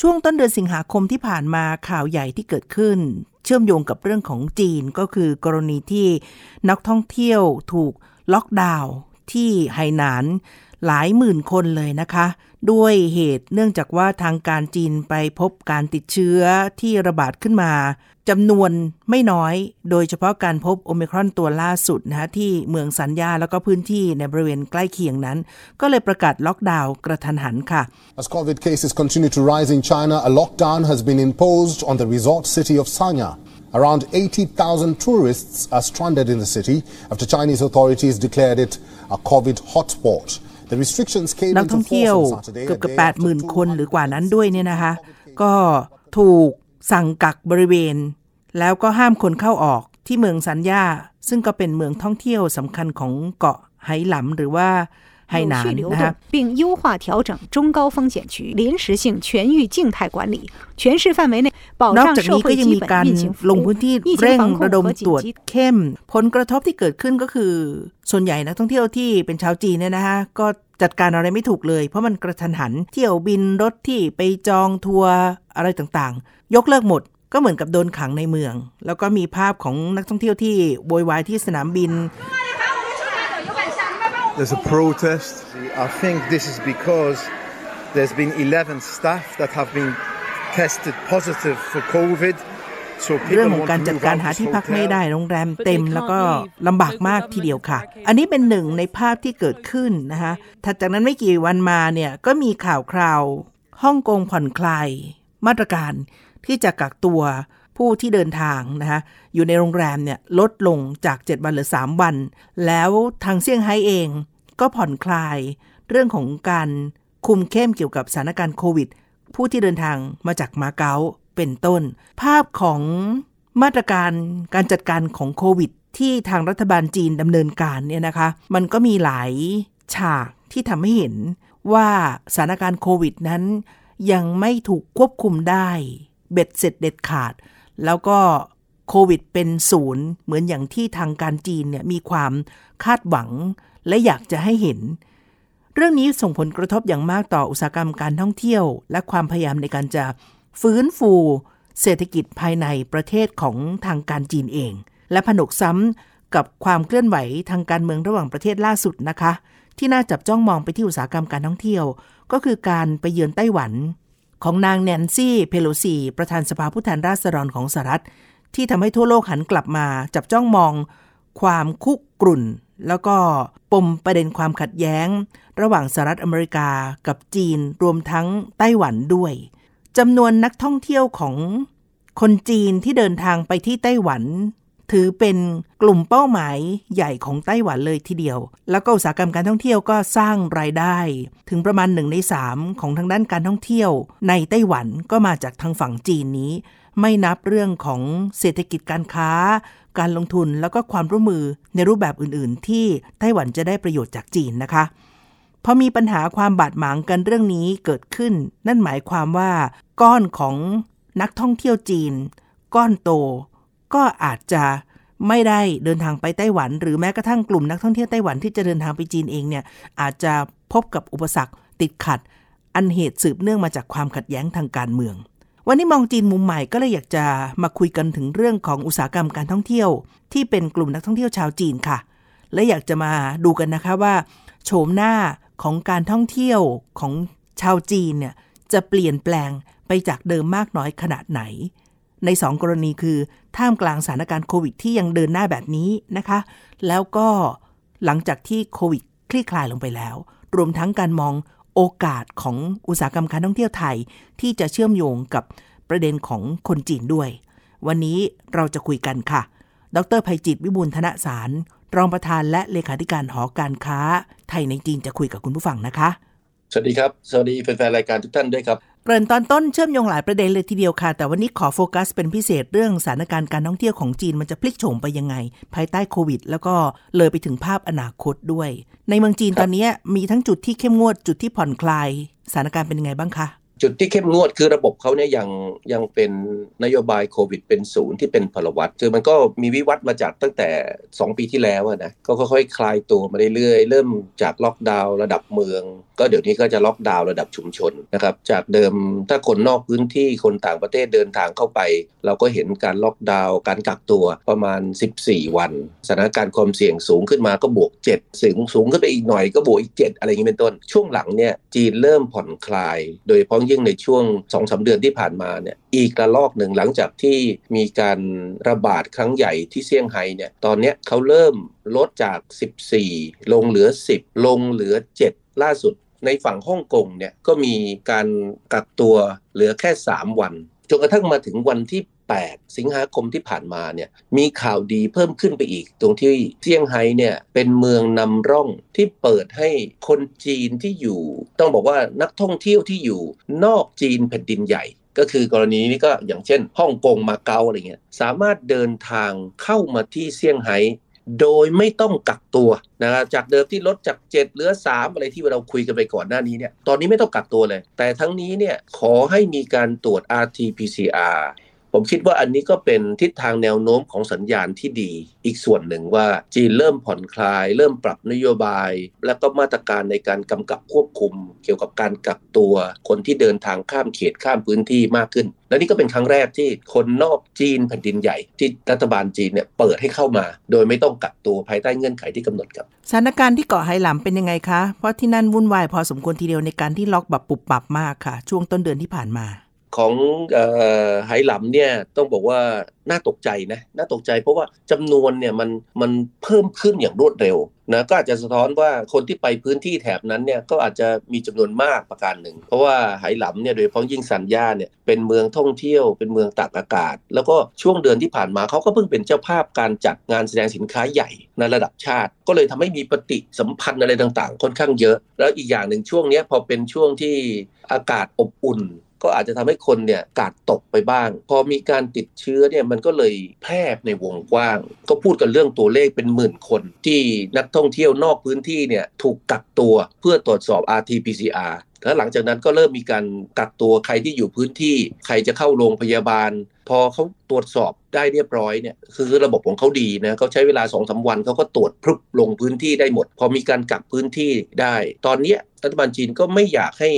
ช่วงต้นเดือนสิงหาคมที่ผ่านมาข่าวใหญ่ที่เกิดขึ้น เชื่อมโยงกับเรื่องของจีนก็คือกรณีที่นักท่องเที่ยวถูกล็อกดาวน์ที่ไหหนานหลายหมื่นคนเลยนะคะ ด้วยเหตุเนื่องจากว่าทางการจีนไปพบการติดเชื้อที่ระบาดขึ้นมา จำนวนไม่น้อย โดยเฉพาะการพบโอมิครอนตัวล่าสุดนะคะที่เมืองสัญญาแล้วก็พื้นที่ในบริเวณใกล้เคียงนั้น ก็เลยประกาศล็อกดาวน์กระทันหันค่ะ As COVID cases continue to rise in China, a lockdown has been imposed on the resort city of Sanya. Around 80,000 tourists are stranded in the city after Chinese authorities declared it a COVID hotspot. The restrictions came นัก into ท่อง force เที่ยว on Saturday, เกือบ a กับ day แปด after หมื่น two คนหรือกว่านั้น hundred ด้วยเนี่ยนะคะ ก็ถูกสั่งกักบริเวณ แล้วก็ห้ามคนเข้าออกที่เมืองสัญญา ซึ่งก็เป็นเมืองท่องเที่ยวสำคัญของเกาะไหหลำหรือว่าไหห 有 นาน 序流 นะคะ 动，并优化调整中高风险区临时性全域静态管理，全市范围内保 นอก 障 จาก 社 นี้ก็ 会 ยัง 基 มี 本 การ 运行服 ลง 务 พื้นที่ 疫情 เร่ง 防控 ระดม 和 ตรวจ 紧急 เข้ม ผลกระทบที่เกิดขึ้นก็คือ ส่วนใหญ่นักท่องเที่ยวที่เป็นชาวจีนเนี่ยนะคะก็จัดการอะไรไม่ถูกเลย เพราะมันกระทันหัน เที่ยวบินรถที่ไปจองทัวร์อะไรต่างๆ ยกเลิกหมด ก็เหมือนกับโดนขังในเมือง แล้วก็มีภาพของนักท่องเที่ยวที่โวยวายที่สนามบิน There's a protest. I think this is because there's been 11 staff that have been tested positive for COVID. So เรื่อง people ของ want การ to จัด move การ out หา this ที่พักไม่ hotel. ได้โรงแรมเต็มแล้วก็ลำบากมากทีเดียวค่ะ อันนี้เป็นหนึ่งในภาพที่เกิดขึ้นนะคะถัดจากนั้นไม่กี่วันมาเนี่ยก็มีข่าวคราวฮ่องกงผ่อนคลายมาตรการ ที่จะกักตัวผู้ที่เดินทางนะคะอยู่ในโรงแรมเนี่ยลดลงจาก 7 วันเหลือ 3 วัน แล้วทางเซี่ยงไฮ้เองก็ผ่อนคลายเรื่องของการคุมเข้มเกี่ยวกับสถานการณ์โควิด ผู้ที่เดินทางมาจากมาเก๊าเป็นต้น ภาพของมาตรการการจัดการของโควิด ที่ทางรัฐบาลจีนดำเนินการเนี่ยนะคะ มันก็มีหลายฉากที่ทำให้เห็นว่าสถานการณ์โควิดนั้นยังไม่ถูกควบคุมได้ เบ็ดเสร็จเด็ดขาด แล้วก็โควิดเป็นศูนย์ เหมือนอย่างที่ทางการจีนเนี่ยมีความคาดหวังและอยากจะให้เห็น เรื่องนี้ส่งผลกระทบอย่างมากต่ออุตสาหกรรมการท่องเที่ยว และความพยายามในการจะฟื้นฟูเศรษฐกิจภายในประเทศของทางการจีนเอง และผนวกซ้ำกับความเคลื่อนไหวทางการเมืองระหว่างประเทศล่าสุดนะคะ ที่น่าจับจ้องมองไปที่อุตสาหกรรมการท่องเที่ยว ก็คือการไปเยือนไต้หวัน ของนางแนนซี่เพโลซีประธานสภาผู้แทนราษฎรของสหรัฐ ที่ทำให้ทั่วโลกหันกลับมาจับจ้องมอง ความคุกกรุ่น แล้วก็ปมประเด็นความขัดแย้ง ระหว่างสหรัฐอเมริกากับจีนรวมทั้งไต้หวันด้วยจำนวนนักท่องเที่ยวของคนจีนที่เดินทางไปที่ไต้หวัน ถือเป็นกลุ่มเป้าหมายใหญ่ของไต้หวันเลยทีเดียว แล้วก็อุตสาหกรรมการท่องเที่ยวก็สร้างรายได้ ถึงประมาณหนึ่งในสามของทางด้านการท่องเที่ยว ในไต้หวันก็มาจากทางฝั่งจีนนี้ ไม่นับเรื่องของเศรษฐกิจการค้า การลงทุนแล้วก็ความร่วมมือในรูปแบบอื่น ๆ ที่ไต้หวันจะได้ประโยชน์จากจีนนะคะพอมีปัญหาความบาดหมางกันเรื่องนี้เกิดขึ้น นั่นหมายความว่า ก้อนของนักท่องเที่ยวจีน ก้อนโต ก็อาจจะไม่ได้เดินทางไปไต้หวัน หรือแม้กระทั่งกลุ่มนักท่องเที่ยวไต้หวันที่จะเดินทางไปจีนเองเนี่ยอาจจะพบกับอุปสรรคติดขัด อันเหตุสืบเนื่องมาจากความขัดแย้งทางการเมือง วันนี้มองจีนมุมใหม่ก็เลยอยากจะมาคุยกันถึงเรื่องของอุตสาหกรรมการท่องเที่ยว ที่เป็นกลุ่มนักท่องเที่ยวชาวจีนค่ะ และอยากจะมาดูกันนะคะว่าโฉมหน้าของการท่องเที่ยวของชาวจีนเนี่ยจะเปลี่ยนแปลงไปจากเดิมมากน้อยขนาดไหน ใน 2 กรณีคือ ท่ามกลางสถานการณ์โควิดที่ยังเดินหน้าแบบนี้นะคะ แล้วก็หลังจากที่โควิดคลี่คลายลงไปแล้ว รวมทั้งการมองโอกาสของอุตสาหกรรมการท่องเที่ยวไทย ที่จะเชื่อมโยงกับประเด็นของคนจีนด้วย วันนี้เราจะคุยกันค่ะ ดรภัยจิตวิบูลย์ธนสาร รองประธานและเลขาธิการหอการค้า ไทยในจีนจะคุยกับคุณผู้ฟังนะคะ สวัสดีครับ สวัสดีแฟนๆรายการทุกท่านด้วยครับ เกริ่นตอนต้นเชื่อมโยงหลายประเด็นเลยทีเดียวค่ะ แต่วันนี้ขอโฟกัสเป็นพิเศษเรื่องสถานการณ์การท่องเที่ยวของจีนมันจะพลิกโฉมไปยังไง ภายใต้โควิด แล้วก็เลยไปถึงภาพอนาคตด้วย ในเมืองจีนตอนนี้มีทั้งจุดที่เข้มงวดจุดที่ผ่อนคลายสถานการณ์เป็นยังไงบ้างคะ จุดที่เข้มงวดคือระบบเขาเนี่ยยังยังเป็นนโยบายโควิดเป็นศูนย์ที่เป็นพลวัตคือมันก็มีวิวัฒน์มาจากตั้งแต่ 2 ปีที่แล้วนะก็ค่อยๆคลายตัวมาเรื่อยๆเริ่มจากล็อกดาวน์ระดับเมือง ก็เดี๋ยวนี้ก็จะล็อกดาวน์ระดับชุมชนนะครับจากเดิมถ้าคนนอกพื้นที่คนต่างประเทศเดินทางเข้าไป เราก็เห็นการล็อกดาวน์การกักตัวประมาณ 14 วันสถานการณ์ความเสี่ยงสูงขึ้นมาก็บวก 7 สูงสูงขึ้นไปอีกหน่อยก็บวกอีก 7 อะไรอย่างนี้เป็นต้น ช่วงหลังเนี่ยจีนเริ่มผ่อนคลาย โดยเฉพาะยิ่งในช่วง2อสเดือนที่ผ่านมาเนี่ยอีกระลอกหนึ่งหลังจากที่มีการระบาดครั้งใหญ่ที่เซี่ยงไฮ้เนี่ยตอนนี้เขาเริ่มลดจาก 14 ลงเหลือ 10 ลงเหลือ 7 ล่าสุดในฝั่งฮ่องกงเนี่ยก็มีการกักตัวเหลือแค่ 3 วันจนกระทั่งมาถึงวันที่ 8 สิงหาคมที่ผ่านมาเนี่ยมีข่าวดีเพิ่มขึ้นไปอีก ตรงที่เซี่ยงไฮ้เนี่ยเป็นเมืองนำร่องที่เปิดให้คนจีนที่อยู่ ต้องบอกว่านักท่องเที่ยวที่อยู่นอกจีนแผ่นดินใหญ่ก็คือกรณีนี้ก็อย่างเช่นฮ่องกงมาเก๊าอะไรเงี้ยสามารถเดินทางเข้ามาที่เซี่ยงไฮ้โดยไม่ต้องกักตัวนะครับจากเดิมที่ลดจาก 7 เหลือ 3 อะไรที่เราคุยกันไปก่อนหน้านี้เนี่ยตอนนี้ไม่ต้องกักตัวเลย แต่ทั้งนี้เนี่ยขอให้มีการตรวจ RT-PCR ผมคิดว่าอันนี้ก็เป็นทิศทางแนวโน้มของสัญญาณที่ดี อีกส่วนหนึ่งว่าจีนเริ่มผ่อนคลาย เริ่มปรับนโยบาย และก็มาตรการในการกำกับควบคุม เกี่ยวกับการกักตัว คนที่เดินทางข้ามเขตข้ามพื้นที่มากขึ้น และนี่ก็เป็นครั้งแรกที่คนนอกจีนแผ่นดินใหญ่ ที่รัฐบาลจีนเนี่ยเปิดให้เข้ามา โดยไม่ต้องกักตัวภายใต้เงื่อนไขที่กำหนดครับสถานการณ์ที่เกาะไหหลำเป็นยังไงคะเพราะที่นั่นวุ่นวายพอสมควรทีเดียวในการที่ล็อกแบบปุบปับมากค่ะ ช่วงต้นเดือนที่ผ่านมา ของไหหลำเนี่ยต้องบอกว่าน่าตกใจนะน่าตกใจเพราะว่าจำนวนเนี่ยมันมันเพิ่มขึ้นอย่างรวดเร็วนะก็อาจจะสะท้อนว่าคนที่ไปพื้นที่แถบนั้นเนี่ยก็อาจจะมีจำนวนมากประการหนึ่ง เพราะว่าไหหลำเนี่ยโดยเฉพาะยิ่งสัญญาเนี่ยเป็นเมืองท่องเที่ยวเป็นเมืองตากอากาศ แล้วก็ช่วงเดือนที่ผ่านมาเขาก็เพิ่งเป็นเจ้าภาพการจัดงานแสดงสินค้าใหญ่ในระดับชาติ ก็เลยทำให้มีปฏิสัมพันธ์อะไรต่างๆ ค่อนข้างเยอะ แล้วอีกอย่างหนึ่งช่วงนี้พอเป็นช่วงที่อากาศอบอุ่น ก็อาจจะทำให้คนเนี่ยกาดตกไปบ้าง พอมีการติดเชื้อเนี่ยมันก็เลยแพร่ในวงกว้าง ก็พูดกันเรื่องตัวเลขเป็นหมื่นคน ที่นักท่องเที่ยวนอกพื้นที่เนี่ยถูกกักตัวเพื่อตรวจสอบ RT-PCR แล้วหลังจากนั้นก็เริ่มมีการกักตัวใครที่อยู่พื้นที่ใครจะเข้าโรงพยาบาล พอเขาตรวจสอบได้เรียบร้อยเนี่ยคือระบบของเขาดีนะเขาใช้เวลา2องสาวันเขาก็ตรวจพรึบลงพื้นที่ได้หมด พอมีการกักพื้นที่ได้ ตอนนี้รัฐบาลจีนก็ไม่อยากให้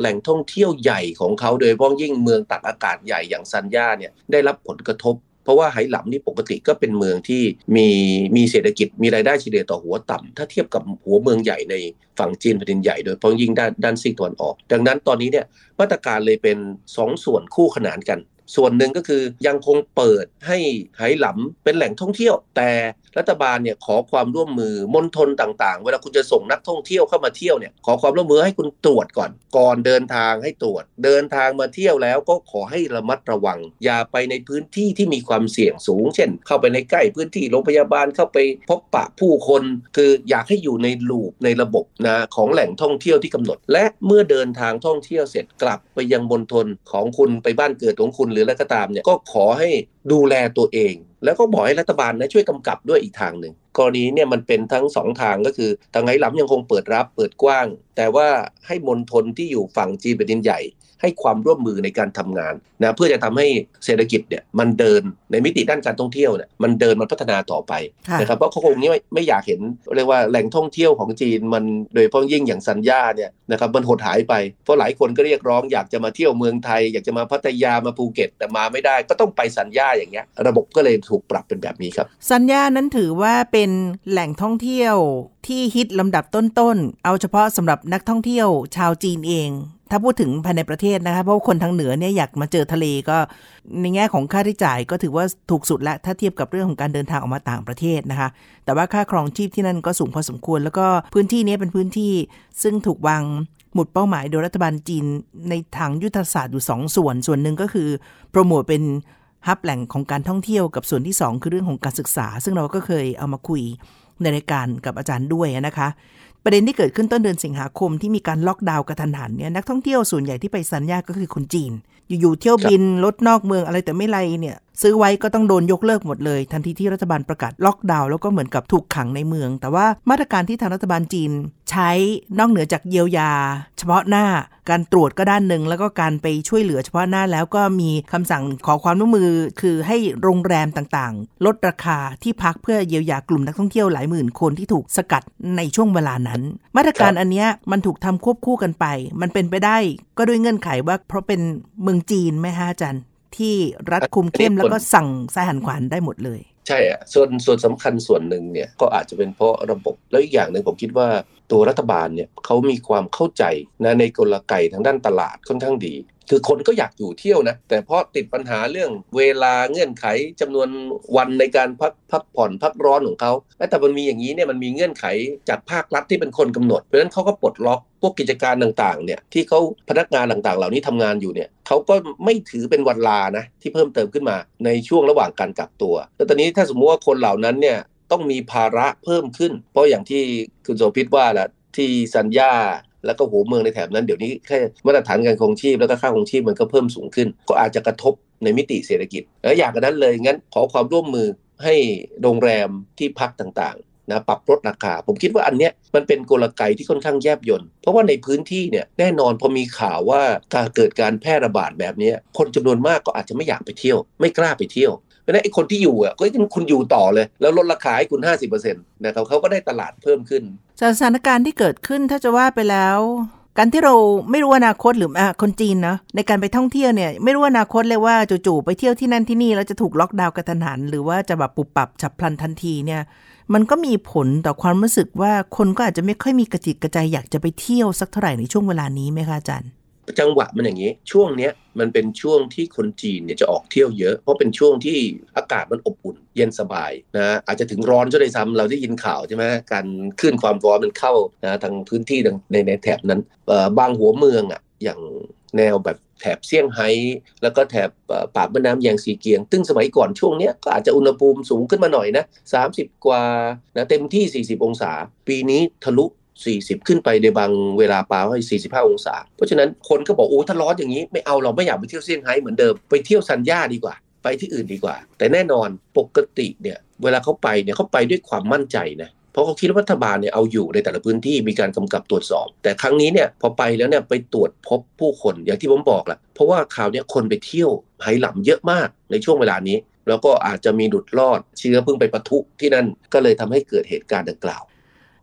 แหล่งท่องเที่ยวใหญ่ของเขาโดยเฉพาะยิ่งเมืองตักอากาศใหญ่อย่างซันย่าเนี่ยได้รับผลกระทบ เพราะว่าไหหลำนี่ปกติก็เป็นเมืองที่มีมีเศรษฐกิจมีรายได้เฉลี่ยต่อหัวต่ำถ้าเทียบกับหัวเมืองใหญ่ในฝั่งจีนแผ่นดินใหญ่โดยเฉพาะยิ่งด้านด้านซีกตะวันออก ดังนั้นตอนนี้เนี่ยมาตรการเลยเป็น 2 ส่วนคู่ขนานกัน ส่วนหนึ่งก็คือยังคงเปิดให้ไหหลำเป็นแหล่งท่องเที่ยว แต่ รัฐบาลเนี่ยขอความร่วมมือมณฑลต่างๆ เวลาคุณจะส่งนักท่องเที่ยวเข้ามาเที่ยวเนี่ยขอความร่วมมือให้คุณตรวจก่อน ก่อนเดินทางให้ตรวจ เดินทางมาเที่ยวแล้วก็ขอให้ระมัดระวัง อย่าไปในพื้นที่ที่มีความเสี่ยงสูง เช่น เข้าไปในใกล้พื้นที่โรงพยาบาลเข้าไปพบปะผู้คน คืออยากให้อยู่ในลูปในระบบนะของแหล่งท่องเที่ยวที่กำหนด และเมื่อเดินทางท่องเที่ยวเสร็จกลับไปยังมณฑลของคุณไปบ้านเกิดของคุณหรืออะไรก็ตามเนี่ยก็ขอให้ดูแลตัวเอง แล้วก็บอกให้รัฐบาลนะช่วยกำกับด้วยอีกทางหนึ่งกรณีเนี่ยมันเป็นทั้งสองทางก็คือทางไหหลำยังคงเปิดรับเปิดกว้าง แต่ว่าให้มณฑลที่อยู่ฝั่งจีนแผ่นดินใหญ่ ให้ความร่วมมือในการทำงานนะเพื่อจะทำให้เศรษฐกิจเนี่ยมันเดินในมิติด้านการท่องเที่ยวเนี่ยมันเดินมันพัฒนาต่อไปนะครับเพราะเขาคงไม่ไม่อยากเห็นเรียกว่าแหล่งท่องเที่ยวของจีนมันโดยเฉพาะยิ่งอย่างสัญญาเนี่ยนะครับมันหดหายไปเพราะหลายคนก็เรียกร้องอยากจะมาเที่ยวเมืองไทย อยากจะมาพัทยามาภูเก็ต แต่มาไม่ได้ก็ต้องไปสัญญาอย่างเงี้ยระบบก็เลยถูกปรับเป็นแบบนี้ครับ สัญญานั้นถือว่าเป็นแหล่งท่องเที่ยวที่ฮิตลำดับต้นๆ เอาเฉพาะสำหรับนักท่องเที่ยวชาวจีนเอง ถ้าพูดถึงภายในประเทศนะคะ เพราะคนทางเหนือเนี่ยอยากมาเจอทะเลก็ในแง่ของค่าใช้จ่ายก็ถือว่าถูกสุดและถ้าเทียบกับเรื่องของการเดินทางออกมาต่างประเทศนะคะ แต่ว่าค่าครองชีพที่นั่นก็สูงพอสมควร แล้วก็พื้นที่นี้เป็นพื้นที่ซึ่งถูกวางหมุดเป้าหมายโดยรัฐบาลจีนในทางยุทธศาสตร์อยู่ 2 ส่วน ส่วนหนึ่งก็คือโปรโมทเป็นฮับแหล่งของการท่องเที่ยวกับส่วนที่ 2 คือเรื่องของการศึกษา ซึ่งเราก็เคยเอามาคุยในรายการกับอาจารย์ด้วยนะคะ ประเด็นที่เกิดขึ้นต้นเดือนสิงหาคมที่มีการล็อกดาวน์กระทันหันเนี่ยนักท่องเที่ยวส่วนใหญ่ที่ไปสัญญาก็คือคนจีน อยู่ๆเที่ยวบินรถนอกเมืองอะไรแต่ไม่ไรเนี่ยซื้อไว้ก็ต้องโดนยกเลิกหมดเลย ทันทีที่รัฐบาลประกาศล็อกดาวน์แล้วก็เหมือนกับถูกขังในเมือง แต่ว่ามาตรการที่ทางรัฐบาลจีน ใช้นอกเหนือจากเยียวยา เฉพาะหน้าการตรวจก็ด้านหนึ่งแล้วก็การไปช่วยเหลือเฉพาะหน้าแล้วก็มีคำสั่งขอความร่วมมือ คือให้โรงแรมต่างๆ ลดราคาที่พักเพื่อเยียวยากลุ่มนักท่องเที่ยวหลายหมื่นคนที่ถูกสกัดในช่วงเวลานั้น มาตรการอันนี้มันถูกทำควบคู่กันไป มันเป็นไปได้ก็ด้วยเงื่อนไขว่าเพราะเป็นเมืองจีนไหมฮะอาจารย์ที่รัฐคุมเข้มแล้วก็สั่งสายหันขวานได้หมดเลยใช่อะส่วนส่วนสำคัญส่วนหนึ่งเนี่ยก็อาจจะเป็นเพราะระบบแล้วอีกอย่างหนึ่งผมคิดว่า ตัวรัฐบาลเนี่ยเขามีความเข้าใจนะในกลไกทางด้านตลาดค่อนข้างดี คือคนก็อยากอยู่เที่ยวนะ แต่เพราะติดปัญหาเรื่องเวลาเงื่อนไขจำนวนวันในการพักพักผ่อนพักร้อนของเขาแต่มันมีอย่างนี้เนี่ยมันมีเงื่อนไขจากภาครัฐที่เป็นคนกำหนด เพราะฉะนั้นเขาก็ปลดล็อกพวกกิจการต่างๆเนี่ยที่เขาพนักงานต่างๆ เหล่านี้ทำงานอยู่เนี่ยเขาก็ไม่ถือเป็นวันลานะที่เพิ่มเติมขึ้นมาในช่วงระหว่างการกักตัว แล้วตอนนี้ถ้าสมมติว่าคนเหล่านั้นเนี่ย ต้องมีภาระเพิ่มขึ้น เพราะอย่างที่คุณโสภิตว่าแหละที่สัญญาแล้วก็หัวเมืองในแถบนั้นเดี๋ยวนี้แค่มาตรฐานการคงชีพแล้วก็ค่าคงชีพมันก็เพิ่มสูงขึ้น ก็อาจจะกระทบในมิติเศรษฐกิจแล้วอยากกันนั้นเลยงั้นขอความร่วมมือให้โรงแรมที่พักต่างๆนะปรับลดราคา ผมคิดว่าอันเนี้ยมันเป็นกลไกที่ค่อนข้างแยบยนเพราะว่าในพื้นที่เนี่ยแน่นอนพอมีข่าวว่าการเกิดการแพร่ระบาดแบบนี้คนจำนวนมากก็อาจจะไม่อยากไปเที่ยว ไม่กล้าไปเที่ยว เพราะนั้นไอ้คนที่อยู่อะก็คุณอยู่ต่อเลย แล้วลดราคาให้คุณ 50%นะครับเขาก็ได้ตลาดเพิ่มขึ้น สถานการณ์ที่เกิดขึ้นถ้าจะว่าไปแล้วการที่เราไม่รู้อนาคตหรืออะคนจีนนะในการไปท่องเที่ยวเนี่ยไม่รู้อนาคตเลยว่าจู่ๆไปเที่ยวที่นั่นที่นี่แล้วจะถูกล็อกดาวน์กระทันหันหรือว่าจะแบบปรับปรับฉับพลันทันทีเนี่ย มันก็มีผลต่อความรู้สึกว่าคนก็อาจจะไม่ค่อยมีกระจิตกระใจอยากจะไปเที่ยวสักเท่าไหร่ในช่วงเวลานี้ไหมคะอาจารย์ จังหวะมันอย่างนี้ ช่วงเนี้ยมันเป็นช่วงที่คนจีนเนี่ยจะออกเที่ยวเยอะ เพราะเป็นช่วงที่อากาศมันอบอุ่น เย็นสบายนะอาจจะถึงร้อนซะด้วยซ้ำเราได้ยินข่าวใช่ไหมการขึ้นความร้อนมันเข้านะทางพื้นที่ในในแถบนั้นบางหัวเมืองอะอย่างแนวแบบแถบเซี่ยงไฮ้แล้วก็แถบปากแม่น้ำแยงซีเกียง ซึ่งสมัยก่อนช่วงนี้ก็อาจจะอุณหภูมิสูงขึ้นมาหน่อยนะ30 กว่านะเต็มที่ 40 องศา ปีนี้ทะลุ 40 ขึ้นไปในบางเวลาปาให้ 45 องศา เพราะฉะนั้นคนก็บอกโอ้ถ้าร้อนอย่างนี้ไม่เอาเราไม่อยากไปเที่ยวเซี่ยงไฮ้เหมือนเดิมไปเที่ยวซันย่าดีกว่า ไปที่อื่นดีกว่า แต่แน่นอนปกติเนี่ยเวลาเขาไปเนี่ยเขาไปด้วยความมั่นใจนะเพราะเขาคิดว่ารัฐบาลเนี่ยเอาอยู่ในแต่ละพื้นที่มีการกำกับตรวจสอบ แต่ครั้งนี้เนี่ยพอไปแล้วเนี่ยไปตรวจพบผู้คนอย่างที่ผมบอกแหละเพราะว่าข่าวเนี้ยคนไปเที่ยวไหหลำเยอะมากในช่วงเวลานี้ แล้วก็อาจจะมีหลุดรอดเชื้อเพิ่งไปปะทุที่นั่นก็เลยทำให้เกิดเหตุการณ์ดังกล่าว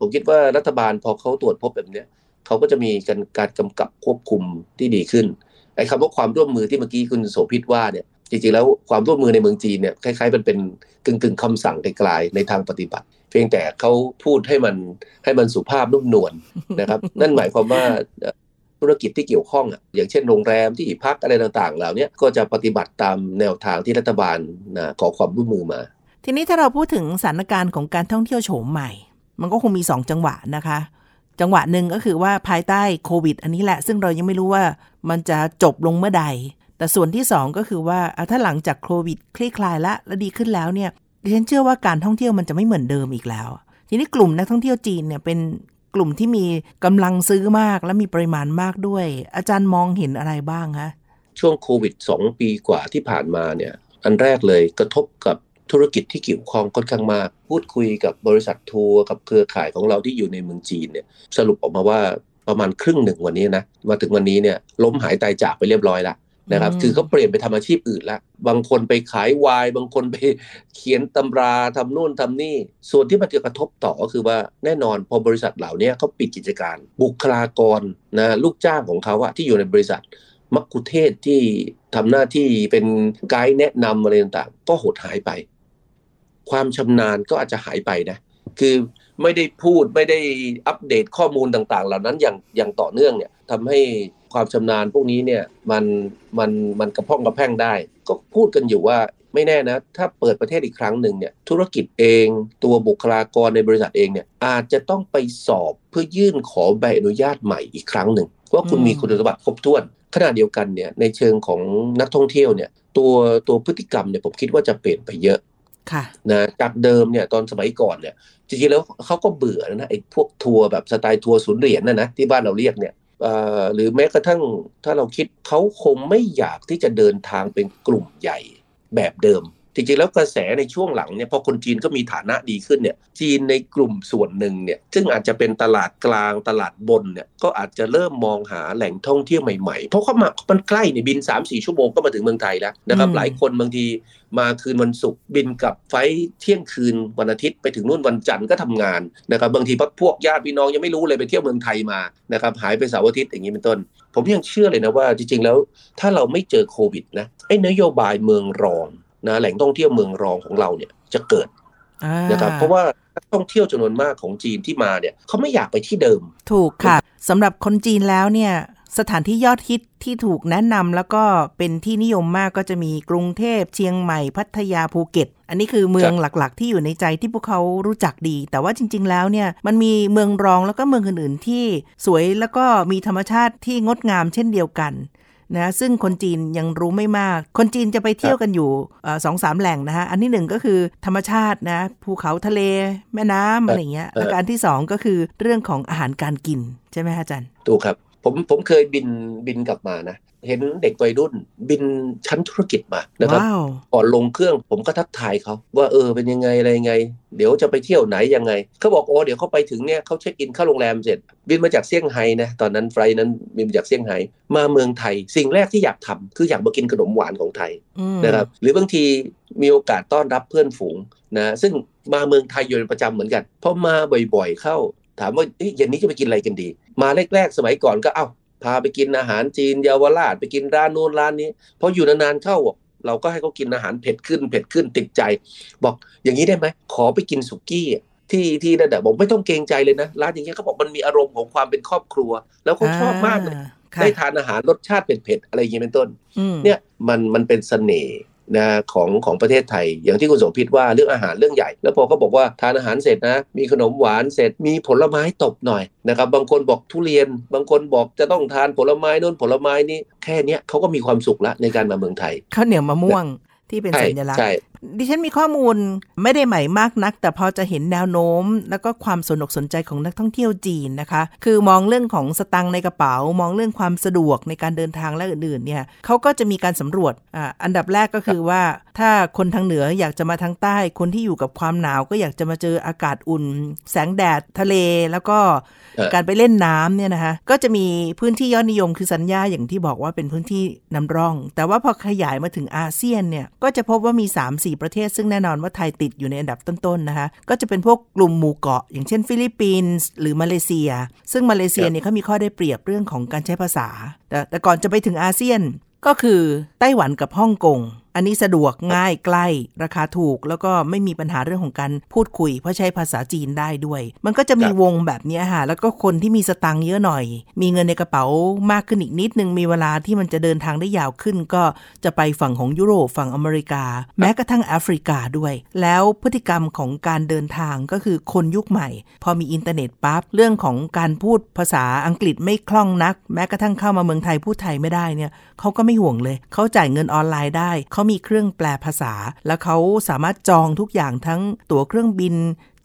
ผมคิดว่ารัฐบาลพอเขาตรวจพบแบบนี้เขาก็จะมีการการกำกับควบคุมที่ดีขึ้นไอ้คำว่าความร่วมมือที่เมื่อกี้คุณโสภิตว่าเนี่ยจริงๆแล้วความร่วมมือในเมืองจีนเนี่ยคล้ายๆมันเป็นกึ่งๆคำสั่งไกลๆในทางปฏิบัติ เพียงแต่เขาพูดให้มันให้มันสุภาพนุ่มนวลนะครับ นั่นหมายความว่าธุรกิจที่เกี่ยวข้องอะอย่างเช่นโรงแรมที่พักอะไรต่างๆ เหล่านี้ก็จะปฏิบัติตามแนวทางที่รัฐบาลนะขอความร่วมมือมา ทีนี้ถ้าเราพูดถึงสถานการณ์ของการท่องเที่ยวโฉมใหม่ มันก็คงมี 2 จังหวะนะคะ จังหวะหนึ่งก็คือว่าภายใต้โควิด อันนี้แหละ ซึ่งเรายังไม่รู้ว่ามันจะจบลงเมื่อใด แต่ส่วนที่ 2 ก็คือว่าถ้าหลังจากโควิดคลี่คลายละและดีขึ้นแล้วเนี่ยดิฉันเชื่อว่าการท่องเที่ยวมันจะไม่เหมือนเดิมอีกแล้ว ทีนี้กลุ่มนักท่องเที่ยวจีนเนี่ยเป็นกลุ่มที่มีกำลังซื้อมากและมีปริมาณมากด้วย อาจารย์มองเห็นอะไรบ้างคะช่วงโควิด 2 ปีกว่าที่ผ่านมาเนี่ย อันแรกเลยกระทบกับ ธุรกิจที่เกี่ยวข้องค่อนข้างมาก พูดคุยกับบริษัททัวร์กับเครือข่ายของเราที่อยู่ในเมืองจีนเนี่ยสรุปออกมาว่าประมาณครึ่งหนึ่งวันนี้นะมาถึงวันนี้เนี่ยล้มหายตายจากไปเรียบร้อยแล้วนะครับคือเขาเปลี่ยนไปทำอาชีพอื่นละบางคนไปขายวาย บางคนไปเขียนตำราทำนู่นทำนี่ ส่วนที่มันจะกระทบต่อก็คือว่าแน่นอนพอบริษัทเหล่านี้เขาปิดกิจการ บุคลากรนะลูกจ้างของเขาอะที่อยู่ในบริษัท มักคุเทศที่ทำหน้าที่เป็นไกด์แนะนำอะไรต่างๆ ก็หดหายไป ความชำนาญก็อาจจะหายไปนะ คือไม่ได้พูดไม่ได้อัปเดตข้อมูลต่าง ๆ เหล่านั้นอย่างอย่างต่อเนื่องเนี่ยทำให้ความชำนาญพวกนี้เนี่ยมันมันมันกระพ้องกระแพ่งได้ ก็พูดกันอยู่ว่าไม่แน่นะ ถ้าเปิดประเทศอีกครั้งหนึ่งเนี่ยธุรกิจเองตัวบุคลากรในบริษัทเองเนี่ยอาจจะต้องไปสอบเพื่อยื่นขอใบอนุญาตใหม่อีกครั้งหนึ่งว่าคุณมีคุณสมบัติครบถ้วนขณะเดียวกันเนี่ยในเชิงของนักท่องเที่ยวเนี่ยตัวตัวพฤติกรรมเนี่ยผมคิดว่าจะเปลี่ยนไปเยอะ นะจากเดิมเนี่ยตอนสมัยก่อนเนี่ยจริงๆแล้วเขาก็เบื่อนะไอ้พวกทัวร์แบบสไตล์ทัวร์ศูนย์เหรียญนะนะที่บ้านเราเรียกเนี่ยหรือแม้กระทั่งถ้าเราคิดเขาคงไม่อยากที่จะเดินทางเป็นกลุ่มใหญ่แบบเดิม จริงๆแล้วกระแสในช่วงหลังเนี่ยพอคนจีนก็มีฐานะดีขึ้นเนี่ยจีนในกลุ่มส่วนหนึ่งเนี่ยซึ่งอาจจะเป็นตลาดกลางตลาดบนเนี่ยก็อาจจะเริ่มมองหาแหล่งท่องเที่ยวใหม่ๆ เพราะเขามามันใกล้เนี่ยบิน 3-4 ชั่วโมงก็มาถึงเมืองไทยแล้วนะครับอืมหลายคนบางทีมาคืนวันศุกร์บินกลับไฟล์เที่ยงคืนวันอาทิตย์ไปถึงนู่นวันจันทร์ก็ทำงานนะครับบางทีพวกญาติพี่น้องยังไม่รู้เลยไปเที่ยวเมืองไทยมานะครับหายไปเสาร์อาทิตย์อย่างนี้เป็นต้น ผมยังเชื่อเลยนะว่าจริงๆแล้วถ้าเราไม่เจอโควิดนะไอ้นโยบายเมืองรอง นะแหล่งท่องเที่ยวเมืองรองของเราเนี่ยจะเกิดอ่านะครับเพราะว่านักท่องเที่ยวจำนวนมากของจีนที่มาเนี่ยเขาไม่อยากไปที่เดิม ถูกค่ะสำหรับคนจีนแล้วเนี่ยสถานที่ยอดฮิตที่ถูกแนะนำแล้วก็เป็นที่นิยมมากก็จะมีกรุงเทพเชียงใหม่พัทยาภูเก็ต อันนี้คือเมืองหลักๆ ที่อยู่ในใจที่พวกเขารู้จักดี แต่ว่าจริง ๆ แล้วเนี่ยมันมีเมืองรองแล้วก็เมืองอื่น ๆ ที่สวยแล้วก็มีธรรมชาติที่งดงามเช่นเดียวกัน นะซึ่งคนจีนยังรู้ไม่มาก คนจีนจะไปเที่ยวกันอยู่เอ่อสองสามแหล่งนะฮะ อันที่หนึ่งก็คือธรรมชาตินะ ภูเขาทะเลแม่น้ำอะไรอย่างเงี้ยแล้วก็อันที่สองก็คือเรื่องของอาหารการกิน ใช่ไหมฮะอาจารย์ ถูกครับผมผมเคยบินบินกลับมานะ เห็นเด็กวัยรุ่น บินชั้นธุรกิจมานะครับว้าวก่อนลงเครื่องผมก็ทักทายเขาว่าเออเป็นยังไงอะไรยังไง เดี๋ยวจะไปเที่ยวไหนยังไงเขาบอกโอ้เดี๋ยวเขาไปถึงเนี่ยเขาเช็คอินเข้าโรงแรมเสร็จ บินมาจากเซี่ยงไฮ้นะตอนนั้นไฟล์นั้นบินมาจากเซี่ยงไฮ้มาเมืองไทย สิ่งแรกที่อยากทำคืออยากมากินขนมหวานของไทยอืมนะครับหรือบางทีมีโอกาสต้อนรับเพื่อนฝูงนะซึ่งมาเมืองไทยอยู่เป็นประจำเหมือนกันพอมาบ่อยๆเข้าถามว่าเอ๊ะเย็นนี้จะไปกินอะไรกันดี มาแรกๆ สมัยก่อนก็เอ้า พาไปกินอาหารจีนเยาวราชไปกินร้านโน้นร้านนี้พออยู่นานๆเข้าเราก็ให้เขากินอาหารเผ็ดขึ้นเผ็ดขึ้นติดใจ บอกอย่างนี้ได้ไหมขอไปกินสุกี้อะที่ที่นั่นแหะบอกไม่ต้องเกรงใจเลยนะร้านอย่างเงี้ยเขาบอกมันมีอารมณ์ของความเป็นครอบครัว แล้วเขาชอบมากเลยอ่ค่ะได้ทานอาหารรสชาติเผ็ดๆอะไรอย่างเงี้ยเป็นต้นอืมเนี่ยมันมันเป็นเสน่ห์ นะของของประเทศไทย อย่างที่คุณโสภิตว่าเรื่องอาหารเรื่องใหญ่ แล้วพอเขาบอกว่าทานอาหารเสร็จนะ มีขนมหวานเสร็จมีผลไม้ตบหน่อยนะครับบางคนบอกทุเรียน บางคนบอกจะต้องทานผลไม้นู่นผลไม้นี้แค่เนี้ยเขาก็มีความสุขละในการมาเมืองไทยข้าวเหนียวมะม่วงที่เป็นใช่สัญลักษใช่ณ์ ดิฉันมีข้อมูลไม่ได้ใหม่มากนัก แต่พอจะเห็นแนวโน้ม แล้วก็ความสนอกสนใจของนักท่องเที่ยวจีนนะคะ คือมองเรื่องของสตังค์ในกระเป๋า มองเรื่องความสะดวกในการเดินทางและอื่นๆเนี่ยเขาก็จะมีการสำรวจอ่าอันดับแรกก็คือว่าถ้าคนทางเหนืออยากจะมาทางใต้ คนที่อยู่กับความหนาวก็อยากจะมาเจออากาศอุ่น แสงแดดทะเลแล้วก็เออการไปเล่นน้ำเนี่ยนะคะก็จะมีพื้นที่ยอดนิยมคือซานย่าอย่างที่บอกว่าเป็นพื้นที่นำร่อง แต่ว่าพอขยายมาถึงอาเซียนเนี่ยก็จะพบว่ามี 3-4 ประเทศ ซึ่งแน่นอนว่าไทยติดอยู่ในอันดับต้นๆนะคะก็จะเป็นพวกกลุ่มหมู่เกาะ อย่างเช่น ฟิลิปปินส์หรือมาเลเซีย ซึ่งมาเลเซียเนี่ยเขามีข้อได้เปรียบเรื่องของการใช้ภาษา แต่แต่ก่อนจะไปถึงอาเซียนก็คือไต้หวันกับฮ่องกง อันนี้สะดวกง่ายใกล้ ราคาถูกแล้วก็ไม่มีปัญหาเรื่องของการพูดคุย เพราะใช้ภาษาจีนได้ด้วย มันก็จะมีขยับวงแบบเนี้ยค่ะ แล้วก็คนที่มีสตังค์เยอะหน่อย มีเงินในกระเป๋ามากขึ้นอีกนิดนึง มีเวลาที่มันจะเดินทางได้ยาวขึ้น ก็จะไปฝั่งของยุโรปฝั่งอเมริกา แม้กระทั่งแอฟริกาด้วย แล้วพฤติกรรมของการเดินทางก็คือคนยุคใหม่ พอมีอินเทอร์เน็ตปั๊บเรื่องของการพูดภาษาอังกฤษไม่คล่องนัก แม้กระทั่งเข้ามาเมืองไทยพูดไทยไม่ได้เนี่ยเขาก็ไม่ห่วงเลยเขาจ่ายเงินออนไลน์ได้เขามีเครื่องแปลภาษา แล้วเขาสามารถจองทุกอย่างทั้งตั๋วเครื่องบิน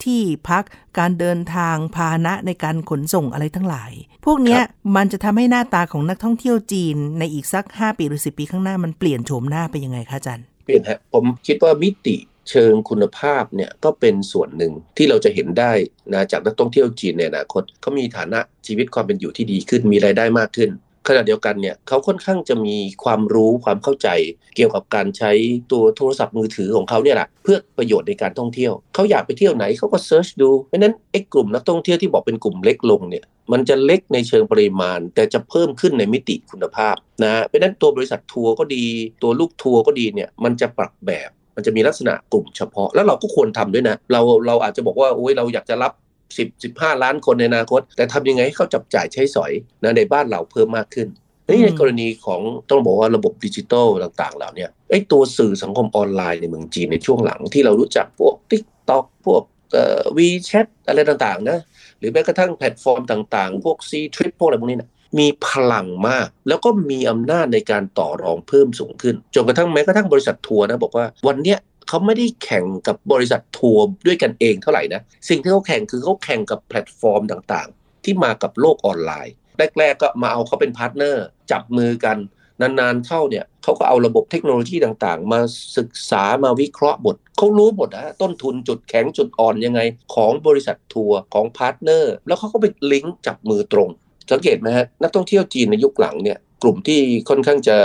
ที่พักการเดินทางพาหนะในการขนส่งอะไรทั้งหลาย พวกเนี้ยมันจะทำให้หน้าตาของนักท่องเที่ยวจีนในอีกสัก 5 ปีหรือ 10 ปีข้างหน้ามันเปลี่ยนโฉมหน้าไปยังไงคะอาจารย์เปลี่ยนฮะผมคิดว่ามิติเชิงคุณภาพเนี่ยก็เป็นส่วนหนึ่งที่เราจะเห็นได้นะจากนักท่องเที่ยวจีนในอนาคตเขามีฐานะชีวิตความเป็นอยู่ที่ดีขึ้นมีรายได้มากขึ้น ขณะเดียวกันเนี่ยเขาค่อนข้างจะมีความรู้ความเข้าใจ เกี่ยวกับการใช้ตัวโทรศัพท์มือถือของเขาเนี่ยแหละเพื่อประโยชน์ในการท่องเที่ยวเขาอยากไปเที่ยวไหนเขาก็ search ดูเพราะฉะนั้นไอ้กลุ่มนักท่องเที่ยวที่บอกเป็นกลุ่มเล็กลงเนี่ยมันจะเล็กในเชิงปริมาณ แต่จะเพิ่มขึ้นในมิติคุณภาพนะเพราะฉะนั้นตัวบริษัททัวร์ก็ดี ตัวลูกทัวร์ก็ดีเนี่ยมันจะปรับแบบมันจะมีลักษณะกลุ่มเฉพาะ แล้วเราก็ควรทำด้วยนะ เราเราอาจจะบอกว่าโอ้ยเราอยากจะรับ 10 15 ล้านคนในอนาคต แต่ทำยังไงให้เขาจับจ่ายใช้สอยนะในบ้านเราเพิ่มมากขึ้นนี่ในกรณีของต้องบอกว่าระบบดิจิทัลต่างๆเหล่านี้ไอ้ตัวสื่อสังคมออนไลน์ในเมืองจีนในช่วงหลังที่เรารู้จักพวก TikTok พวกเอ่อ WeChat อะไรต่างๆนะหรือแม้กระทั่งแพลตฟอร์มต่างๆ พวก Ctrip พวกอะไรพวกนี้นะมีพลังมาก แล้วก็มีอำนาจในการต่อรองเพิ่มสูงขึ้น จนกระทั่งแม้กระทั่งบริษัททัวร์นะบอกว่าวันเนี้ย เขาไม่ได้แข่งกับบริษัททัวร์ด้วยกันเองเท่าไหร่นะ สิ่งที่เขาแข่งคือเขาแข่งกับแพลตฟอร์มต่างๆ ที่มากับโลกออนไลน์ แรกๆก็มาเอาเขาเป็น partner จับมือกัน นานๆเข้าเนี่ยเขาก็เอาระบบเทคโนโลยีต่างๆ มาศึกษามาวิเคราะห์หมดเขารู้หมดนะต้นทุนจุดแข็งจุดอ่อนยังไง ของบริษัททัวร์ของ partner แล้วเขาก็ไปลิงก์จับมือตรง สังเกตไหมฮะนักท่องเที่ยวจีนในยุคหลังเนี่ย กลุ่มที่ค่อนข้างจะ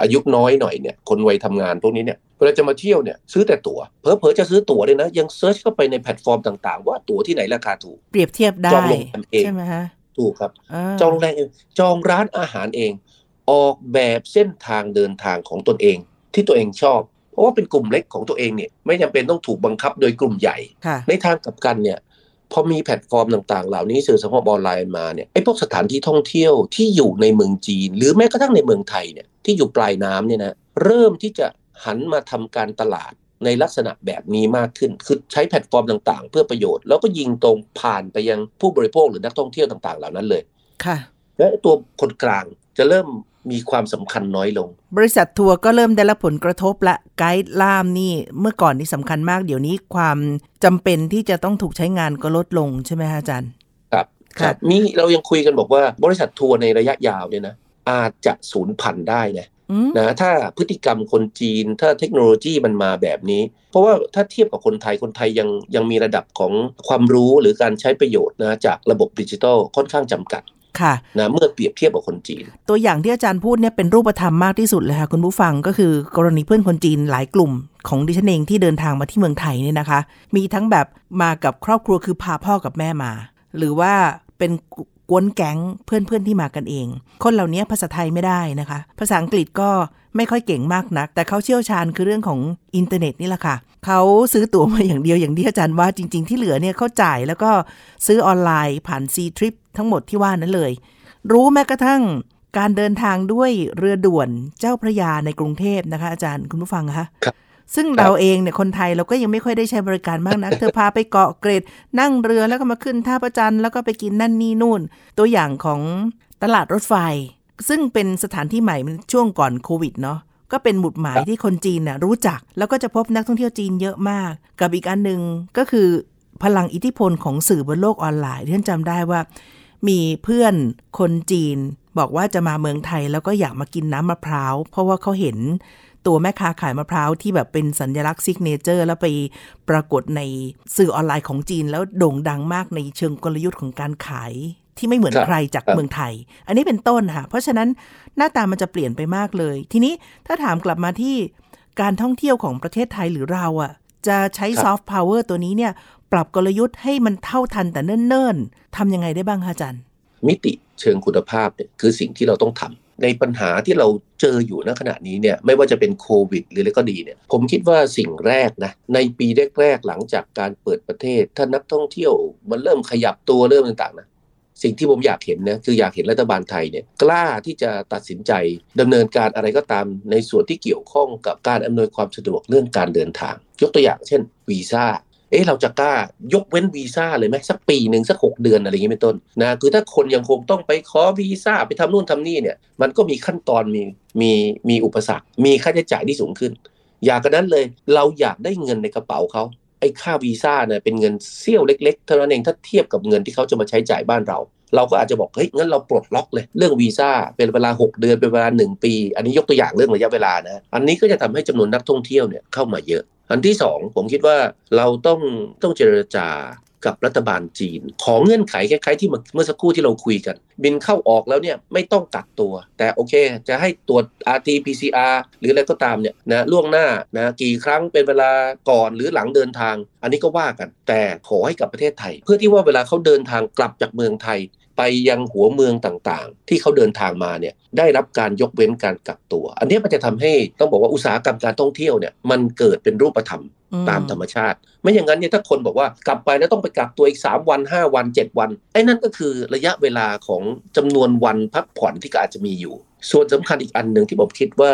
อายุน้อยหน่อยเนี่ยคนวัยทำงานพวกนี้เนี่ยเวลาจะมาเที่ยวเนี่ยซื้อแต่ตั๋วเผลอเผลอจะซื้อตั๋วเลยนะ ยัง search เข้าไปในแพลตฟอร์มต่างๆ ว่าตั๋วที่ไหนราคาถูก เปรียบเทียบได้จองโรงแรมเองใช่ไหมฮะถูกครับาจองโรงแรมเองจองร้านอาหารเอง ออกแบบเส้นทางเดินทางของตนเอง ที่ตัวเองชอบ เพราะว่าเป็นกลุ่มเล็กของตัวเองเนี่ยไม่จำเป็นต้องถูกบังคับโดยกลุ่มใหญ่ค่ะในทางกลับกันเนี่ย พอมีแพลตฟอร์มต่างๆ เหล่านี้สื่อสังคมออนไลน์มาเนี่ยไอ้พวกสถานที่ท่องเที่ยวที่อยู่ในเมืองจีน หรือแม้กระทั่งในเมืองไทยเนี่ยที่อยู่ปลายน้ำเนี่ยนะเริ่มที่จะหันมาทำการตลาดในลักษณะแบบนี้มากขึ้น คือใช้แพลตฟอร์มต่างๆ เพื่อประโยชน์ แล้วก็ยิงตรงผ่านไปยังผู้บริโภคหรือนักท่องเที่ยวต่างๆ เหล่านั้นเลย ค่ะ และตัวคนกลางจะเริ่ม มีความสำคัญน้อยลง บริษัททัวร์ก็เริ่มได้รับผลกระทบละไกด์ล่ามนี่เมื่อก่อนนี่สำคัญมาก เดี๋ยวนี้ความจำเป็นที่จะต้องถูกใช้งานก็ลดลงใช่ไหมฮะอาจารย์ครับครับครับมีเรายังคุยกันบอกว่าบริษัททัวร์ในระยะยาวเนี่ยนะอาจจะสูญพันธุ์ได้นะอืมนะถ้าพฤติกรรมคนจีนถ้าเทคโนโลยีมันมาแบบนี้ เพราะว่าถ้าเทียบกับคนไทยคนไทยยังยังมีระดับของความรู้หรือการใช้ประโยชน์นะจากระบบดิจิทัลค่อนข้างจำกัด ค่ะนะเมื่อเปรียบเทียบกับคนจีน ตัวอย่างที่อาจารย์พูดเนี่ยเป็นรูปธรรมมากที่สุดเลยค่ะคุณผู้ฟังก็คือกรณีเพื่อนคนจีนหลายกลุ่ม ของดิฉันเองที่เดินทางมาที่เมืองไทยเนี่ยนะคะ มีทั้งแบบมากับครอบครัวคือพาพ่อกับแม่มา หรือว่าเป็น ก๊วนแก๊งเพื่อนๆที่มากันเอง คนเหล่านี้ภาษาไทยไม่ได้นะคะ ภาษาอังกฤษก็ไม่ค่อยเก่งมากนัก แต่เขาเชี่ยวชาญคือเรื่องของอินเทอร์เน็ตนี่แหละค่ะ เขาซื้อตั๋วมาอย่างเดียวอย่างที่อาจารย์ว่าจริง ๆ ที่เหลือเนี่ยเขาจ่ายแล้วก็ซื้อออนไลน์ผ่าน Ctrip ทั้งหมดที่ว่านั้นเลย รู้แม้กระทั่งการเดินทางด้วยเรือด่วนเจ้าพระยาในกรุงเทพนะคะ อาจารย์คุณผู้ฟังคะครับ ซึ่งเราเองเนี่ยคนไทยเราก็ยังไม่ค่อยได้ใช้บริการมากนัก เธอพาไปเกาะเกร็ดนั่งเรือแล้วก็มาขึ้นท่าพระจันทร์แล้วก็ไปกินนั่นนี่นู่น ตัวอย่างของตลาดรถไฟ ซึ่งเป็นสถานที่ใหม่มันช่วงก่อนโควิดเนาะก็เป็นหมุดหมายที่คนจีนน่ะรู้จัก แล้วก็จะพบนักท่องเที่ยวจีนเยอะมาก กับอีกอันหนึ่งก็คือพลังอิทธิพลของสื่อบนโลกออนไลน์ที่ท่านจำได้ว่า มีเพื่อนคนจีน บอกว่าจะมาเมืองไทยแล้วก็อยากมากินน้ำมะพร้าว เพราะว่าเขาเห็น ตัวแม่ค้าขายมะพร้าวที่แบบเป็นสัญลักษณ์ signature แล้วไปปรากฏในสื่อออนไลน์ของจีน แล้วโด่งดังมากในเชิงกลยุทธ์ของการขายที่ไม่เหมือนครับใครจากครับเมืองไทย อันนี้เป็นต้นค่ะ เพราะฉะนั้นหน้าตามันจะเปลี่ยนไปมากเลย ทีนี้ถ้าถามกลับมาที่การท่องเที่ยวของประเทศไทยหรือเราอะ่ะ จะใช้ซอฟต์พาวเวอร์ตัวนี้เนี่ย ปรับกลยุทธ์ให้มันเท่าทันแต่เนิ่นๆทำยังไงได้บ้างคะอาจารย์ มิติเชิงคุณภาพเนี่ยคือสิ่งที่เราต้องทำ ในปัญหาที่เราเจออยู่ณขณะนี้เนี่ยไม่ว่าจะเป็นโควิด หรืออะไรก็ดีเนี่ยผมคิดว่าสิ่งแรกนะในปีแรกๆหลังจากการเปิดประเทศ ถ้านักท่องเที่ยวมันเริ่มขยับตัวเริ่มต่างๆนะสิ่งที่ผมอยากเห็นนะคืออยากเห็นรัฐบาลไทยเนี่ยกล้าที่จะตัดสินใจดำเนินการอะไรก็ตามในส่วนที่เกี่ยวข้องกับการอำนวยความสะดวกเรื่องการเดินทาง ยกตัวอย่างเช่นวีซ่า เอ๊ะเราจะกล้ายกเว้นวีซ่าเลยไหมสักปีหนึ่งสักหกเดือนอะไรอย่างนี้เป็นต้นนะคือถ้าคนยังคงต้องไปขอวีซ่าไปทำนู่นทำนี่เนี่ย มันก็มีขั้นตอนมีมีมีอุปสรรค มีค่าใช้จ่ายที่สูงขึ้น อยากกันนั้นเลยเราอยากได้เงินในกระเป๋าเขาไอ้ค่าวีซ่าเนี่ยเป็นเงินเสี้ยวเล็กๆเท่านั้นเองถ้าเทียบกับเงินที่เขาจะมาใช้จ่ายบ้านเรา เราก็อาจจะบอกเฮ้ยงั้นเราปลดล็อกเลยเรื่องวีซ่าเป็นเวลา 6 เดือนเป็นเวลา 1 ปี อันนี้ยกตัวอย่างเรื่องระยะเวลานะอันนี้ก็จะทำให้จำนวนนักท่องเที่ยวเนี่ยเข้ามาเยอะ อันที่สองผมคิดว่าเราต้องต้องเจรจากับรัฐบาลจีน ของเงื่อนไขคล้ายๆที่เมื่อเมื่อสักครู่ที่เราคุยกัน บินเข้าออกแล้วเนี่ยไม่ต้องกักตัว แต่โอเค จะให้ตรวจ rt pcr หรืออะไรก็ตามเนี่ยนะล่วงหน้านะกี่ครั้งเป็นเวลาก่อนหรือหลังเดินทาง อันนี้ก็ว่ากัน แต่ขอให้กับประเทศไทย เพื่อที่ว่าเวลาเขาเดินทางกลับจากเมืองไทย ไปยังหัวเมืองต่างๆ ที่เขาเดินทางมาเนี่ยได้รับการยกเว้นการกักตัว อันนี้มันจะทำให้ต้องบอกว่าอุตสาหกรรมการท่องเที่ยวเนี่ยมันเกิดเป็นรูปธรรมอืมตามธรรมชาติ ไม่อย่างนั้นเนี่ยถ้าคนบอกว่ากลับไปแล้วต้องไปกักตัวอีก 3 วัน 5 วัน 7 วัน ไอ้นั่นก็คือระยะเวลาของจำนวนวันพักผ่อนที่ก็อาจจะมีอยู่ ส่วนสำคัญอีกอันหนึ่งที่ผมคิดว่า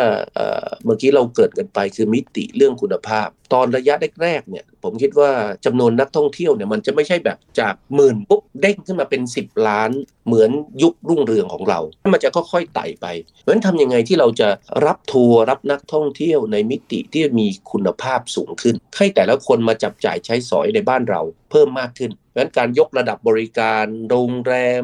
เมื่อกี้เราเกิดกันไปคือมิติเรื่องคุณภาพ ตอนระยะแรกๆเนี่ยผมคิดว่าจำนวนนักท่องเที่ยวเนี่ยมันจะไม่ใช่แบบจากหมื่นปุ๊บเด้งขึ้นมาเป็น 10 ล้าน เหมือนยุครุ่งเรืองของเรา มันจะค่อยๆไต่ไปเพราะฉะนั้นทำยังไงที่เราจะรับทัวร์รับนักท่องเที่ยวในมิติที่มีคุณภาพสูงขึ้น ให้แต่ละคนมาจับจ่ายใช้สอยในบ้านเราเพิ่มมากขึ้น เพราะฉะนั้นการยกระดับบริการโรงแรม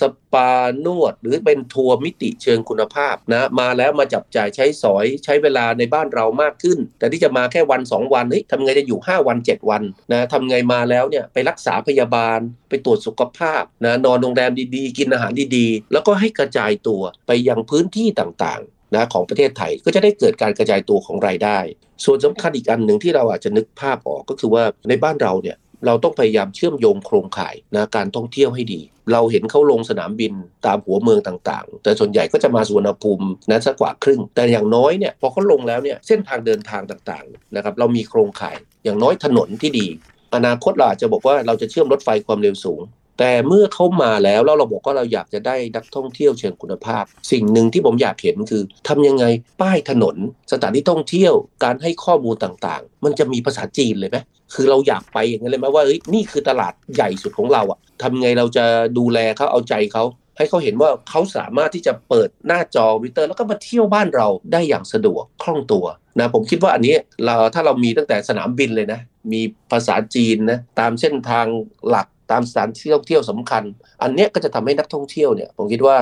สปานวด หรือเป็นทัวร์มิติเชิงคุณภาพนะมาแล้วมาจับจ่ายใช้สอยใช้เวลาในบ้านเรามากขึ้น แทนที่จะมาแค่วัน 2 วันเฮ้ยทำไงจะอยู่ 5 วัน 7 วันนะทำไงมาแล้วเนี่ยไปรักษาพยาบาล ไปตรวจสุขภาพนะนอนโรงแรมดีๆ กินอาหารดีๆ แล้วก็ให้กระจายตัวไปยังพื้นที่ต่างๆนะของประเทศไทยก็จะได้เกิดการกระจายตัวของรายได้ ส่วนสำคัญอีกอันหนึ่งที่เราอาจจะนึกภาพออกก็คือว่าในบ้านเราเนี่ย เราต้องพยายามเชื่อมโยงโครงข่ายนะการท่องเที่ยวให้ดี เราเห็นเขาลงสนามบินตามหัวเมืองต่างๆ แต่ส่วนใหญ่ก็จะมาสุวรรณภูมินั้นสักกว่าครึ่ง แต่อย่างน้อยเนี่ยพอเขาลงแล้วเนี่ยเส้นทางเดินทางต่างๆนะครับเรามีโครงข่ายอย่างน้อยถนนที่ดี อนาคตเราอาจจะบอกว่าเราจะเชื่อมรถไฟความเร็วสูงแต่เมื่อเขามาแล้วแล้วเราบอกว่าเราอยากจะได้นักท่องเที่ยวเชิงคุณภาพ สิ่งหนึ่งที่ผมอยากเห็นคือทำยังไงป้ายถนน สถานที่ท่องเที่ยวการให้ข้อมูลต่างๆ มันจะมีภาษาจีนเลยไหม คือเราอยากไปอย่างนั้นเลยไหมว่าเฮ้ยนี่คือตลาดใหญ่สุดของเราอะทำไงเราจะดูแลเขาเอาใจเขาให้เขาเห็นว่าเขาสามารถที่จะเปิดหน้าจอวิเตอร์แล้วก็มาเที่ยวบ้านเราได้อย่างสะดวกคล่องตัวนะผมคิดว่าอันนี้เราถ้าเรามีตั้งแต่สนามบินเลยนะ มีภาษาจีนนะตามเส้นทางหลัก ตามสถานที่ท่องเที่ยวสำคัญ อันนี้ก็จะทำให้นักท่องเที่ยวเนี่ยผมคิดว่า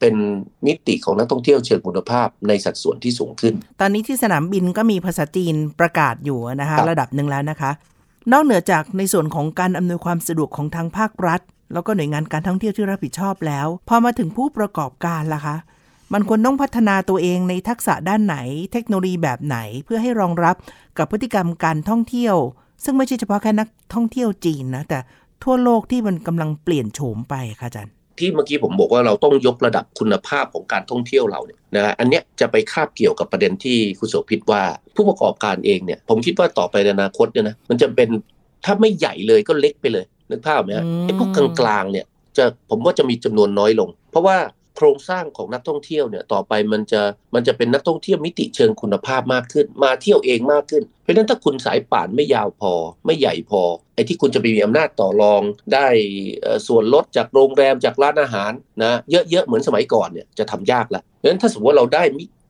เป็นมิติของนักท่องเที่ยวเชิงคุณภาพในสัดส่วนที่สูงขึ้น ตอนนี้ที่สนามบินก็มีภาษาจีนประกาศอยู่นะคะระดับหนึ่งแล้วนะคะ นอกเหนือจากในส่วนของการอำนวยความสะดวกของทางภาครัฐ แล้วก็หน่วยงานการท่องเที่ยวที่รับผิดชอบแล้ว พอมาถึงผู้ประกอบการล่ะคะมันควรต้องพัฒนาตัวเองในทักษะด้านไหน เทคโนโลยีแบบไหนเพื่อให้รองรับกับพฤติกรรมการท่องเที่ยว ซึ่งไม่ใช่เฉพาะแค่นักท่องเที่ยวจีนนะ แต่ ทั่วโลกที่มันกำลังเปลี่ยนโฉมไปค่ะอาจารย์ที่เมื่อกี้ผมบอกว่าเราต้องยกระดับคุณภาพของการท่องเที่ยวเราเนี่ยนะอันเนี้ยจะไปคาบเกี่ยวกับประเด็นที่คุณโสภิตว่า ผู้ประกอบการเองเนี่ยผมคิดว่าต่อไปในอนาคตเนี่ยนะมันจะเป็นถ้าไม่ใหญ่เลยก็เล็กไปเลยนึกภาพไหมฮะไอ้พวกกลางๆเนี่ยจะผมว่าจะมีจำนวนน้อยลง เพราะว่า โครงสร้างของนักท่องเที่ยวเนี่ยต่อไปมันจะมันจะเป็นนักท่องเที่ยวมิติเชิงคุณภาพมากขึ้น มาเที่ยวเองมากขึ้น เพราะฉะนั้นถ้าคุณสายป่านไม่ยาวพอ ไม่ใหญ่พอไอ้ที่คุณจะไปมีอำนาจต่อรองได้ส่วนลดจากโรงแรมจากร้านอาหารนะเยอะๆเหมือนสมัยก่อนเนี่ยจะทำยากละเพราะฉะนั้นถ้าสมมติว่าเราได้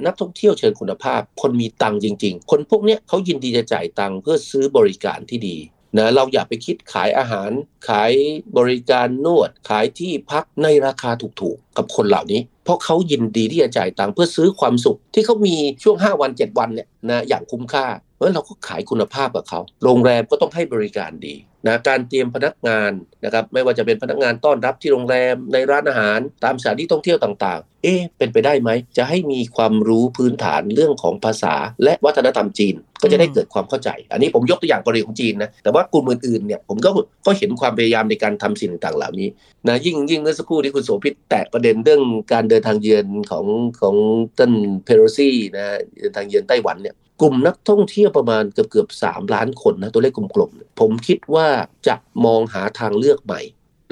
นักท่องเที่ยวเชิงคุณภาพ คนมีตังจริง ๆ คนพวกนี้เขายินดีจะจ่ายตังค์เพื่อซื้อบริการที่ดี นะเราอย่าไปคิดขายอาหาร ขายบริการนวด ขายที่พักในราคาถูกๆ กับคนเหล่านี้ เพราะเขายินดีที่จะจ่ายตังค์เพื่อซื้อความสุข ที่เขามีช่วง 5 วัน 7 วันเนี่ยนะอย่างคุ้มค่า เราะเราก็ขายคุณภาพกับเขา โรงแรมก็ต้องให้บริการดีนะการเตรียมพนักงานนะครับไม่ว่าจะเป็นพนักงานต้อนรับที่โรงแรมในร้านอาหาร ตามสถานที่ท่องเที่ยวต่างๆ เอ๊เป็นไปได้ไหม จะให้มีความรู้พื้นฐานเรื่องของภาษา และวัฒนธรรมจีนก็จะได้เกิดความเข้าใจ อันนี้ผมยกตัวอย่างกรณีของจีนนะแต่ว่ากลุ่มอื่นๆเนี่ยผมก็ก็เห็นความพยายามในการทำสิ่งต่างๆเหล่านี้นะยิ่งยิ่งเมื่อสักครู่ที่คุณโสภิตแตะประเด็นเรื่องการเดินทางเยือนของของท่านเพโรซี่นะเดินทางเยือนไต้หวันเนี่ย กลุ่มนักท่องเที่ยวประมาณเกือบเกือบสามล้านคนนะตัวเลขกลมๆผมคิดว่าจะมองหาทางเลือกใหม่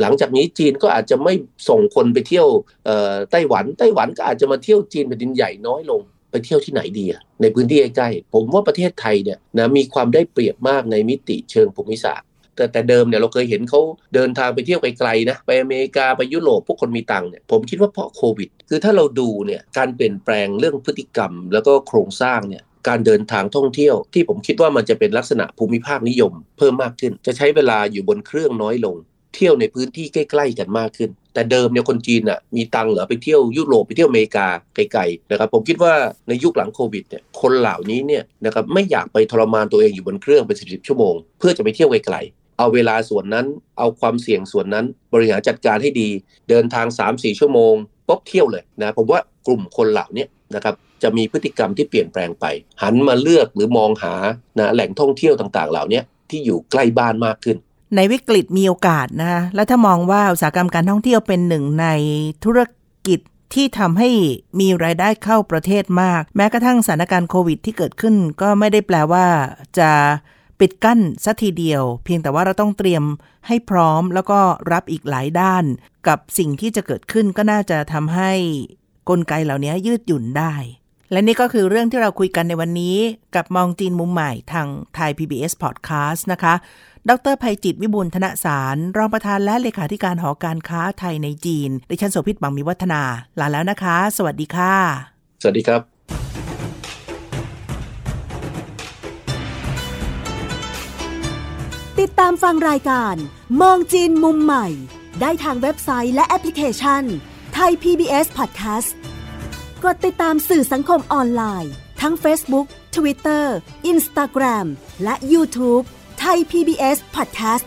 หลังจากนี้จีนก็อาจจะไม่ส่งคนไปเที่ยวไต้หวันไต้หวันก็อาจจะมาเที่ยวจีนแผ่นดินใหญ่น้อยลงไปเที่ยวที่ไหนดีอะในพื้นที่ใกล้ๆผมว่าประเทศไทยเนี่ยนะมีความได้เปรียบมากในมิติเชิงภูมิศาสตร์แต่แต่เดิมเนี่ยเราเคยเห็นเขาเดินทางไปเที่ยวไกลๆนะไปอเมริกาไปยุโรปพวกคนมีตังค์เนี่ยผมคิดว่าเพราะโควิด คือถ้าเราดูเนี่ยการเปลี่ยนแปลงเรื่องพฤติกรรม แล้วก็โครงสร้างเนี่ย การเดินทางท่องเที่ยว ที่ผมคิดว่ามันจะเป็นลักษณะภูมิภาคนิยม เพิ่มมากขึ้น จะใช้เวลาอยู่บนเครื่องน้อยลง เที่ยวในพื้นที่ใกล้ ๆ กันมากขึ้น แต่เดิมเนี่ยคนจีนอะมีตังเหรอไปเที่ยวยุโรปไปเที่ยวอเมริกาไกลๆนะครับผมคิดว่าในยุคหลังโควิดเนี่ยคนเหล่านี้เนี่ยนะครับไม่อยากไปทรมานตัวเองอยู่บนเครื่องเป็นสิบชั่วโมง เพื่อจะไปเที่ยวไกลๆเอาเวลาส่วนนั้น เอาความเสี่ยงส่วนนั้น บริหารจัดการให้ดี เดินทาง 3-4 ชั่วโมงปุ๊บเที่ยวเลยนะ ผมว่ากลุ่มคนเหล่านี้นะครับ จะมีพฤติกรรมที่เปลี่ยนแปลงไป หันมาเลือกหรือมองหานะแหล่งท่องเที่ยวต่างๆ เหล่านี้ที่อยู่ใกล้บ้านมากขึ้น ในวิกฤตมีโอกาสนะและถ้ามองว่าอุตสาหกรรมการท่องเที่ยวเป็นหนึ่งในธุรกิจที่ทำให้มีรายได้เข้าประเทศมาก แม้กระทั่งสถานการณ์โควิดที่เกิดขึ้น ก็ไม่ได้แปลว่าจะปิดกั้นสัทีเดียว เพียงแต่ว่าเราต้องเตรียมให้พร้อมแล้วก็รับอีกหลายด้าน กับสิ่งที่จะเกิดขึ้นก็น่าจะทำให้กลไกเหล่านี้ยืดหยุ่นได้ และนี่ก็คือเรื่องที่เราคุยกันในวันนี้ กับมองจีนมุมใหม่ทางไทย PBS Podcast นะคะ ดรภัยจิตวิบูลธนสาร รองประธานและเลขาธิการหอการค้าไทยในจีน ดิฉันโสภิตบังมีวัฒนา ลาแล้วนะคะ สวัสดีค่ะ สวัสดีครับติดตามฟังรายการ มองจีนมุมใหม่ ได้ทางเว็บไซต์และแอปพลิเคชันไทย PBS Podcast กดติดตามสื่อสังคมออนไลน์ ทั้ง Facebook Twitter Instagram และ YouTube ไทย PBS Podcast